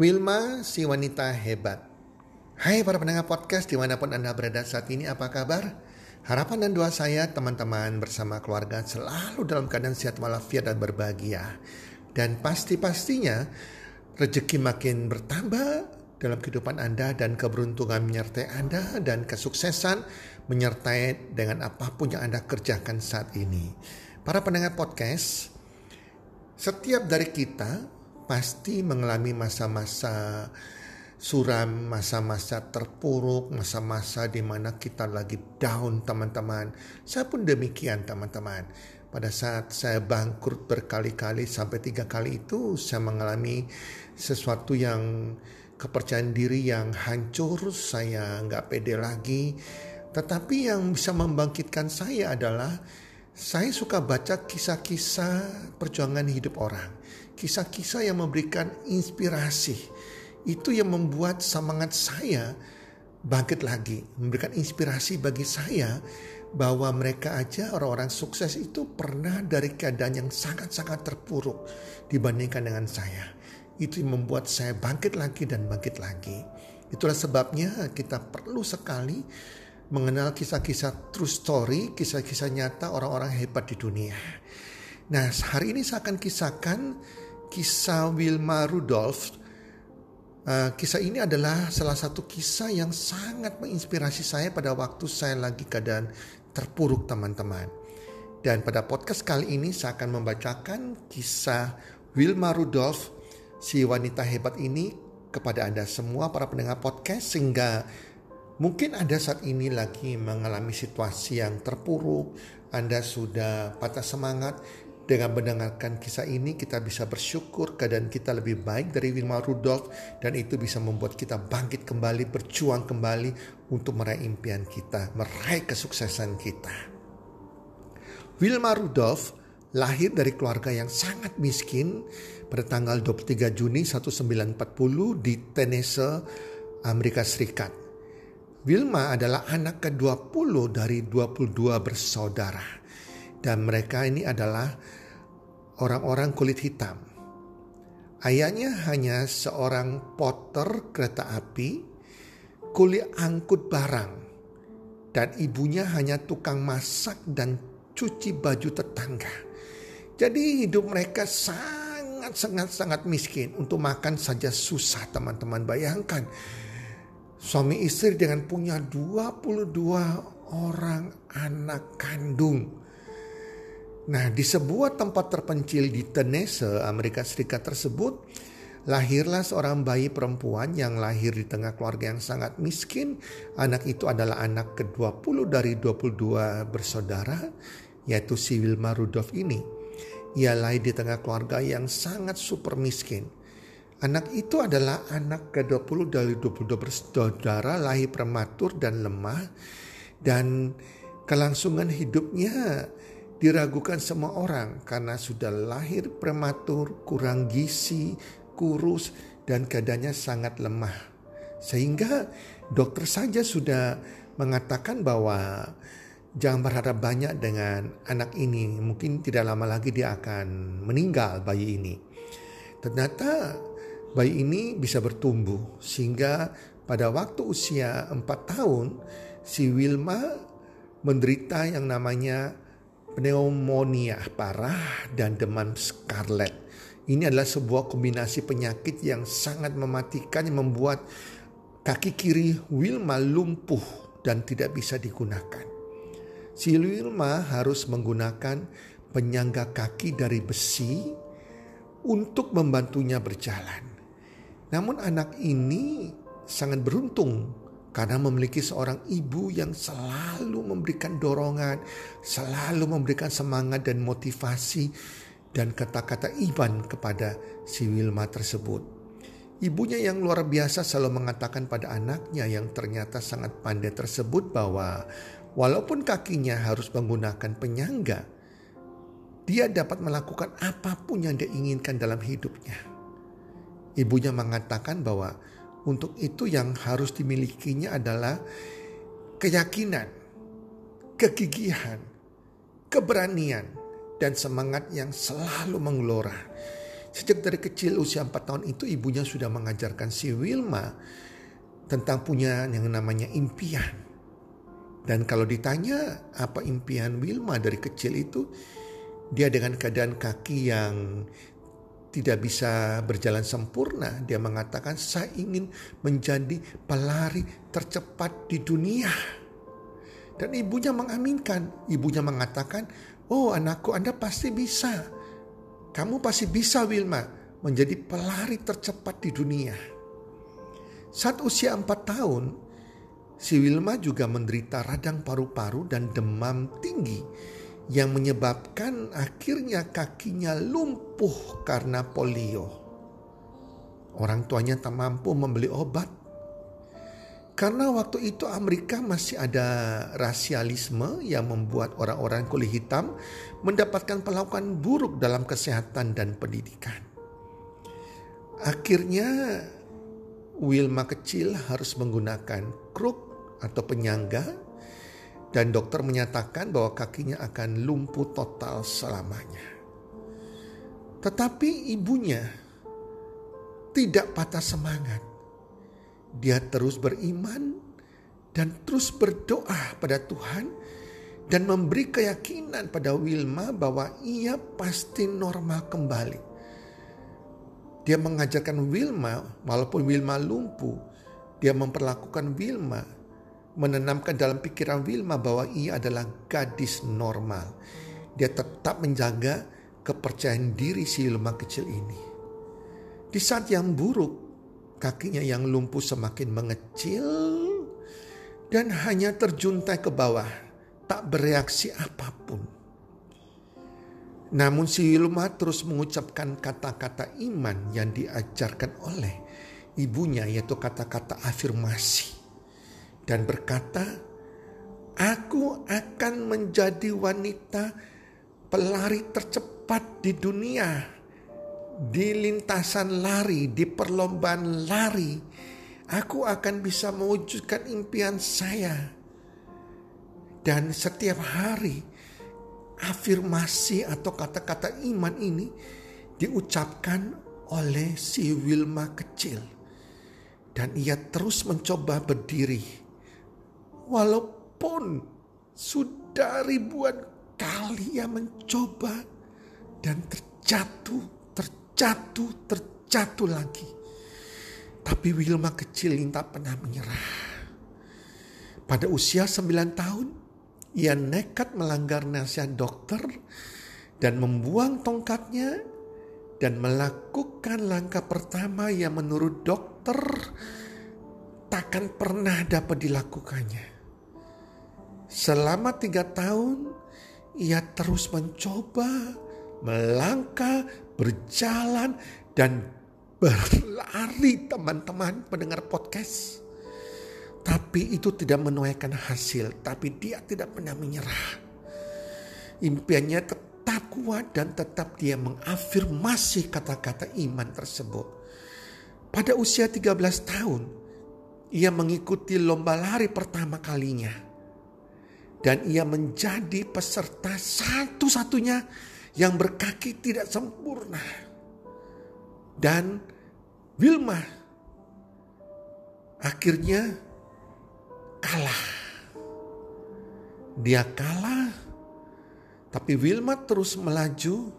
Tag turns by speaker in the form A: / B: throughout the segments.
A: Wilma, si wanita hebat. Hai para pendengar podcast di mana pun Anda berada saat ini, apa kabar? Harapan dan doa saya teman-teman bersama keluarga selalu dalam keadaan sehat walafiat dan berbahagia. Dan pasti-pastinya rezeki makin bertambah dalam kehidupan Anda dan keberuntungan menyertai Anda dan kesuksesan menyertai dengan apa pun yang Anda kerjakan saat ini. Para pendengar podcast, setiap dari kita pasti mengalami masa-masa suram, masa-masa terpuruk, masa-masa di mana kita lagi down teman-teman. Saya pun demikian teman-teman. Pada saat saya bangkrut berkali-kali sampai tiga kali itu saya mengalami sesuatu yang kepercayaan diri yang hancur, saya nggak pede lagi. Tetapi yang bisa membangkitkan saya adalah saya suka baca kisah-kisah perjuangan hidup orang. Kisah-kisah yang memberikan inspirasi. Itu yang membuat semangat saya bangkit lagi. Memberikan inspirasi bagi saya bahwa mereka aja orang-orang sukses itu pernah dari keadaan yang sangat-sangat terpuruk dibandingkan dengan saya. Itu yang membuat saya bangkit lagi dan bangkit lagi. Itulah sebabnya kita perlu sekali mengenal kisah-kisah true story, kisah-kisah nyata orang-orang hebat di dunia. Nah, hari ini saya akan kisahkan kisah Wilma Rudolph. Uh, kisah ini adalah salah satu kisah yang sangat menginspirasi saya pada waktu saya lagi keadaan terpuruk teman-teman. Dan pada podcast kali ini saya akan membacakan kisah Wilma Rudolph, si wanita hebat ini kepada Anda semua para pendengar podcast sehingga Mungkin Anda saat ini lagi mengalami situasi yang terpuruk, Anda sudah patah semangat. Dengan mendengarkan kisah ini kita bisa bersyukur keadaan kita lebih baik dari Wilma Rudolph dan itu bisa membuat kita bangkit kembali, berjuang kembali untuk meraih impian kita, meraih kesuksesan kita. Wilma Rudolph lahir dari keluarga yang sangat miskin pada tanggal 23 Juni 1940 di Tennessee, Amerika Serikat. Wilma adalah anak ke-20 dari 22 bersaudara. Dan mereka ini adalah orang-orang kulit hitam. Ayahnya hanya seorang potter kereta api, kulit angkut barang. Dan ibunya hanya tukang masak dan cuci baju tetangga. Jadi hidup mereka sangat sangat sangat miskin. Untuk makan saja susah teman-teman bayangkan Suami istri dengan punya 22 orang anak kandung. Nah, di sebuah tempat terpencil di Tennessee, Amerika Serikat tersebut, lahirlah seorang bayi perempuan yang lahir di tengah keluarga yang sangat miskin. Anak itu adalah anak ke-20 dari 22 bersaudara, yaitu si Wilma Rudolph ini. Ia lahir di tengah keluarga yang sangat super miskin. Anak itu adalah anak ke-20 dari 22 bersaudara lahir prematur dan lemah dan kelangsungan hidupnya diragukan semua orang karena sudah lahir prematur, kurang gizi, kurus dan keadaannya sangat lemah. Sehingga dokter saja sudah mengatakan bahwa jangan berharap banyak dengan anak ini. Mungkin tidak lama lagi dia akan meninggal bayi ini. Ternyata bayi ini bisa bertumbuh sehingga pada waktu usia 4 tahun si Wilma menderita yang namanya pneumonia parah dan demam scarlet. Ini adalah sebuah kombinasi penyakit yang sangat mematikan yang membuat kaki kiri Wilma lumpuh dan tidak bisa digunakan. Si Wilma harus menggunakan penyangga kaki dari besi untuk membantunya berjalan. Namun anak ini sangat beruntung karena memiliki seorang ibu yang selalu memberikan dorongan, selalu memberikan semangat dan motivasi dan kata-kata iman kepada si Wilma tersebut. Ibunya yang luar biasa selalu mengatakan pada anaknya yang ternyata sangat pandai tersebut bahwa walaupun kakinya harus menggunakan penyangga, dia dapat melakukan apa pun yang dia inginkan dalam hidupnya. Ibunya mengatakan bahwa untuk itu yang harus dimilikinya adalah keyakinan, kegigihan, keberanian, dan semangat yang selalu menggelora. Sejak dari kecil usia 4 tahun itu ibunya sudah mengajarkan si Wilma tentang punya yang namanya impian. Dan kalau ditanya apa impian Wilma dari kecil itu, dia dengan keadaan kaki yang tidak bisa berjalan sempurna, dia mengatakan saya ingin menjadi pelari tercepat di dunia. Dan ibunya mengaminkan, ibunya mengatakan, "Oh, anakku, Anda pasti bisa." Kamu pasti bisa Wilma menjadi pelari tercepat di dunia. Saat usia 4 tahun, si Wilma juga menderita radang paru-paru dan demam tinggi yang menyebabkan akhirnya kakinya lumpuh karena polio. Orang tuanya tak mampu membeli obat karena waktu itu Amerika masih ada rasialisme yang membuat orang-orang kulit hitam mendapatkan perlakuan buruk dalam kesehatan dan pendidikan. Akhirnya Wilma kecil harus menggunakan kruk atau penyangga dan dokter menyatakan bahwa kakinya akan lumpuh total selamanya. Tetapi ibunya tidak patah semangat dia terus beriman dan terus berdoa pada Tuhan dan memberi keyakinan pada Wilma bahwa ia pasti normal kembali. Dia mengajarkan Wilma, walaupun Wilma lumpuh, dia memperlakukan Wilma, menanamkan dalam pikiran Wilma bahwa ia adalah gadis normal. Dia tetap menjaga kepercayaan diri si Wilma kecil ini. Di saat yang buruk, Kakinya yang lumpuh semakin mengecil dan hanya terjuntai ke bawah, tak bereaksi apa pun. Namun si Wilma terus mengucapkan kata-kata iman yang diajarkan oleh ibunya yaitu kata-kata afirmasi. Dan berkata, aku akan menjadi wanita pelari tercepat di dunia di lintasan lari, di perlombaan lari, aku akan bisa mewujudkan impian saya. Dan setiap hari, afirmasi atau kata-kata iman ini diucapkan oleh si Wilma kecil. Dan ia terus mencoba berdiri. Walaupun sudah ribuan kali ia mencoba dan terjatuh terjatuh, terjatuh lagi. Tapi Wilma kecil ini tak pernah menyerah. Pada usia 9 tahun, ia nekat melanggar nasihat dokter dan membuang tongkatnya dan melakukan langkah pertama yang menurut dokter takkan pernah dapat dilakukannya. Selama tiga tahun, ia terus mencoba melangkah, berjalan, dan berlari teman-teman pendengar podcast. Tapi itu tidak menuaikan hasil, tapi dia tidak pernah menyerah. Impiannya tetap kuat dan tetap dia mengafirmasi kata-kata iman tersebut. Pada usia 13 tahun, ia mengikuti lomba lari pertama kalinya. Dan ia menjadi peserta satu-satunya yang berkaki tidak sempurna. Dan Wilma akhirnya kalah. Dia kalah, tapi Wilma terus melaju.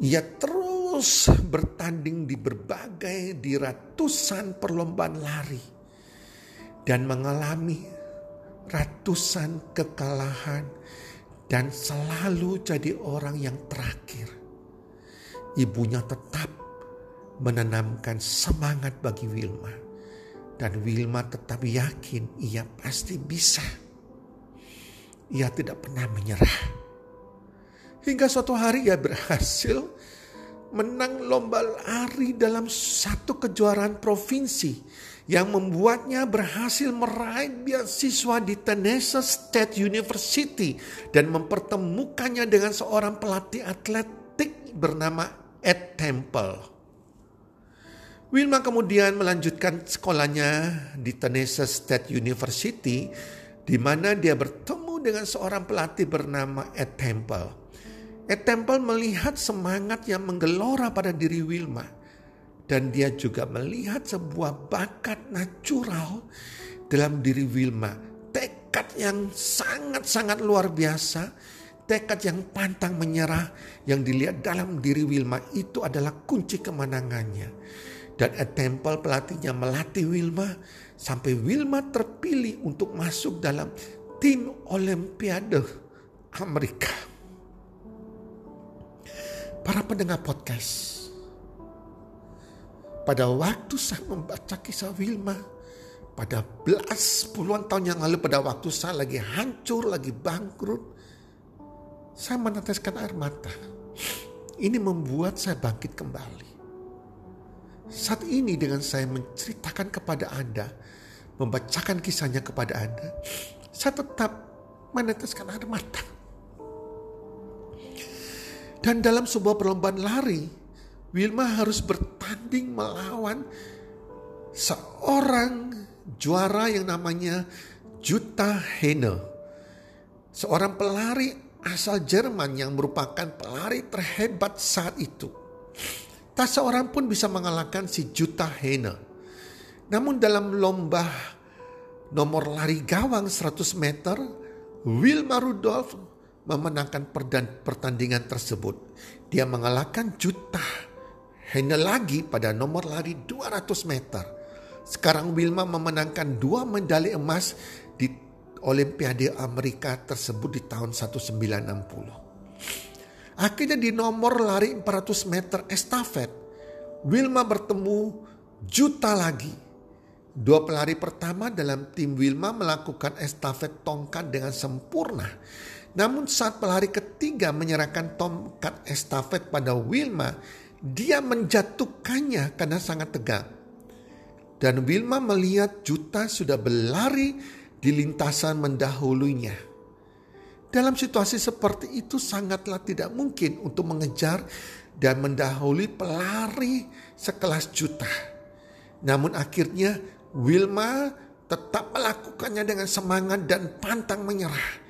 A: Ia terus bertanding di berbagai, di ratusan perlombaan lari. Dan mengalami ratusan kekalahan dan selalu jadi orang yang terakhir. Ibunya tetap menanamkan semangat bagi Wilma. Dan Wilma tetap yakin ia pasti bisa. Ia tidak pernah menyerah. Hingga suatu hari ia berhasil menang lomba lari dalam satu kejuaraan provinsi yang membuatnya berhasil meraih beasiswa di Tennessee State University dan mempertemukannya dengan seorang pelatih atletik bernama Ed Temple. Wilma kemudian melanjutkan sekolahnya di Tennessee State University di mana dia bertemu dengan seorang pelatih bernama Ed Temple. Ed Temple melihat semangat yang menggelora pada diri Wilma. Dan dia juga melihat sebuah bakat natural dalam diri Wilma. Tekad yang sangat-sangat luar biasa. Tekad yang pantang menyerah yang dilihat dalam diri Wilma itu adalah kunci kemenangannya. Dan Ed Temple pelatihnya melatih Wilma sampai Wilma terpilih untuk masuk dalam tim Olimpiade Amerika. Para pendengar podcast, pada waktu saya membaca kisah Wilma, pada belas puluhan tahun yang lalu pada waktu saya lagi hancur, lagi bangkrut, saya meneteskan air mata. Ini membuat saya bangkit kembali. Saat ini dengan saya menceritakan kepada Anda, membacakan kisahnya kepada Anda, saya tetap meneteskan air mata. Dan dalam sebuah perlombaan lari, Wilma harus bertanding melawan seorang juara yang namanya Jutta Hene. Seorang pelari asal Jerman yang merupakan pelari terhebat saat itu. Tak seorang pun bisa mengalahkan si Jutta Hene. Namun dalam lomba nomor lari gawang 100 meter, Wilma Rudolph memenangkan pertandingan tersebut. Dia mengalahkan Jutta Hene lagi pada nomor lari 200 meter. Sekarang Wilma memenangkan dua medali emas di Olimpiade Amerika tersebut di tahun 1960. Akhirnya di nomor lari 400 meter estafet, Wilma bertemu Juta lagi. Dua pelari pertama dalam tim Wilma melakukan estafet tongkat dengan sempurna. Namun saat pelari ketiga menyerahkan tongkat estafet pada Wilma, dia menjatuhkannya karena sangat tegang. Dan Wilma melihat Juta sudah berlari di lintasan mendahulunya. Dalam situasi seperti itu sangatlah tidak mungkin untuk mengejar dan mendahului pelari sekelas Juta. Namun akhirnya Wilma tetap melakukannya dengan semangat dan pantang menyerah.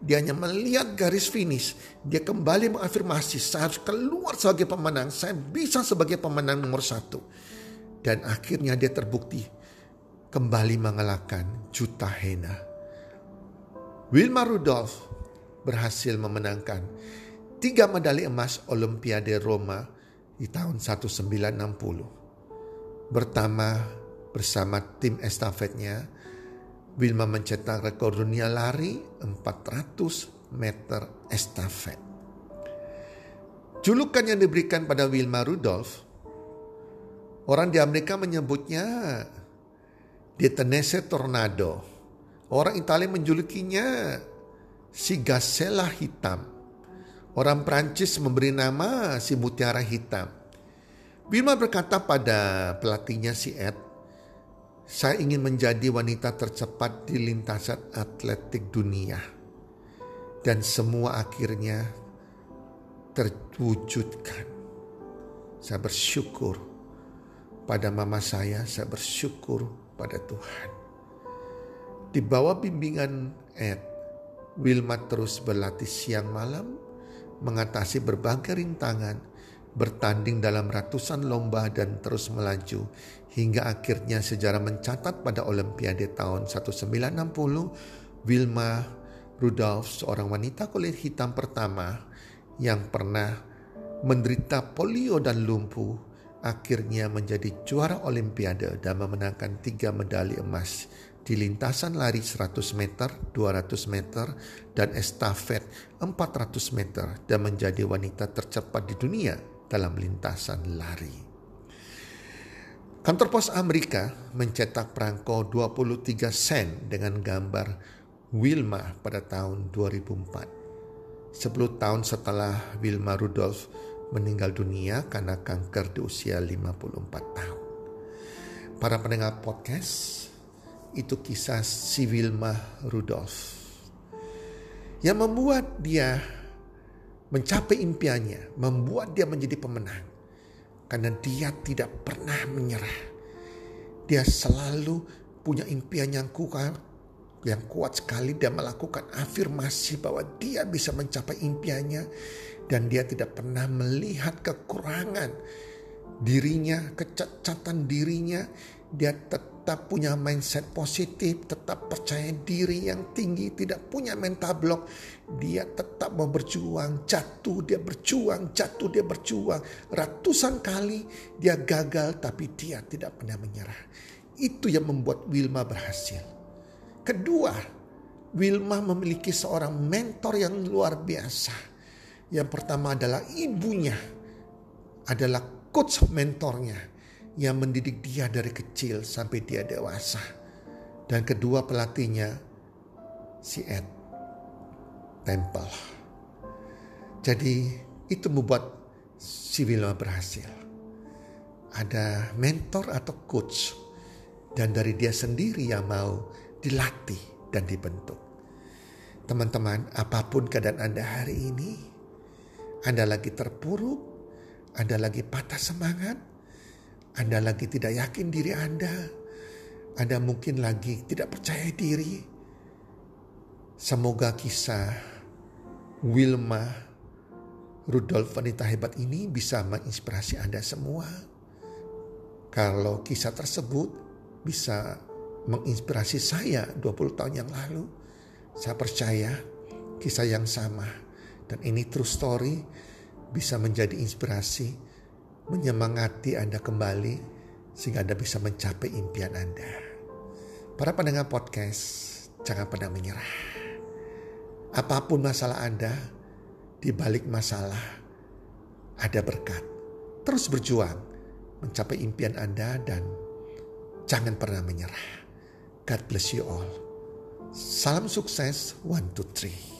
A: Dia hanya melihat garis finish. Dia kembali mengafirmasi saya harus keluar sebagai pemenang. Saya bisa sebagai pemenang nomor satu. Dan akhirnya dia terbukti kembali mengalahkan Juta Hena. Wilma Rudolph berhasil memenangkan tiga medali emas Olimpiade Roma di tahun 1960. Bertama bersama tim estafetnya Wilma mencetak rekor dunia lari 400 meter estafet. Julukan yang diberikan pada Wilma Rudolph, orang di Amerika menyebutnya Detenese Tornado. Orang Italia menjulukinya si Gazella hitam. Orang Prancis memberi nama si Mutiara hitam. Wilma berkata pada pelatihnya si Ed, saya ingin menjadi wanita tercepat di lintasan atletik dunia. Dan semua akhirnya terwujudkan. Saya bersyukur pada mama saya, saya bersyukur pada Tuhan. Di bawah bimbingan Ed, Wilma terus berlatih siang malam, mengatasi berbagai rintangan, bertanding dalam ratusan lomba dan terus melaju hingga akhirnya sejarah mencatat pada Olimpiade tahun 1960 Wilma Rudolph seorang wanita kulit hitam pertama yang pernah menderita polio dan lumpuh akhirnya menjadi juara Olimpiade dan memenangkan tiga medali emas di lintasan lari 100 meter, 200 meter, dan estafet 400 meter dan menjadi wanita tercepat di dunia dalam lintasan lari. Kantor pos Amerika mencetak perangko 23 sen dengan gambar Wilma pada tahun 2004. 10 tahun setelah Wilma Rudolph meninggal dunia karena kanker di usia 54 tahun. Para pendengar podcast, itu kisah si Wilma Rudolph. Yang membuat dia mencapai impiannya, membuat dia menjadi pemenang. Karena dia tidak pernah menyerah. Dia selalu punya impian yang kuat, yang kuat sekali dia melakukan afirmasi bahwa dia bisa mencapai impiannya dan dia tidak pernah melihat kekurangan dirinya, kecacatan dirinya. Dia tetap punya mindset positif, tetap percaya diri yang tinggi, tidak punya mental block. Dia tetap mau berjuang, jatuh, dia berjuang, jatuh, dia berjuang. Ratusan kali dia gagal tapi dia tidak pernah menyerah. Itu yang membuat Wilma berhasil. Kedua, Wilma memiliki seorang mentor yang luar biasa. Yang pertama adalah ibunya, adalah coach mentornya yang mendidik dia dari kecil sampai dia dewasa. Dan kedua pelatihnya si Ed Temple. Jadi itu membuat si Wilma berhasil. Ada mentor atau coach dan dari dia sendiri yang mau dilatih dan dibentuk. Teman-teman, apa pun keadaan Anda hari ini, Anda lagi terpuruk, Anda lagi patah semangat, Anda lagi tidak yakin diri Anda, Anda mungkin lagi tidak percaya diri. Semoga kisah Wilma Rudolf wanita hebat ini bisa menginspirasi Anda semua. Kalau kisah tersebut bisa menginspirasi saya 20 tahun yang lalu. Saya percaya kisah yang sama dan ini true story bisa menjadi inspirasi, menyemangati Anda kembali sehingga Anda bisa mencapai impian Anda. Para pendengar podcast, jangan pernah menyerah. Apa pun masalah Anda, di balik masalah ada berkat. Terus berjuang mencapai impian Anda dan jangan pernah menyerah. God bless you all. Salam sukses, one, two, three.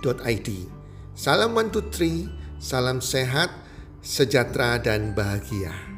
A: healthcommunity.id. Salam one two three, salam sehat, sejahtera dan bahagia.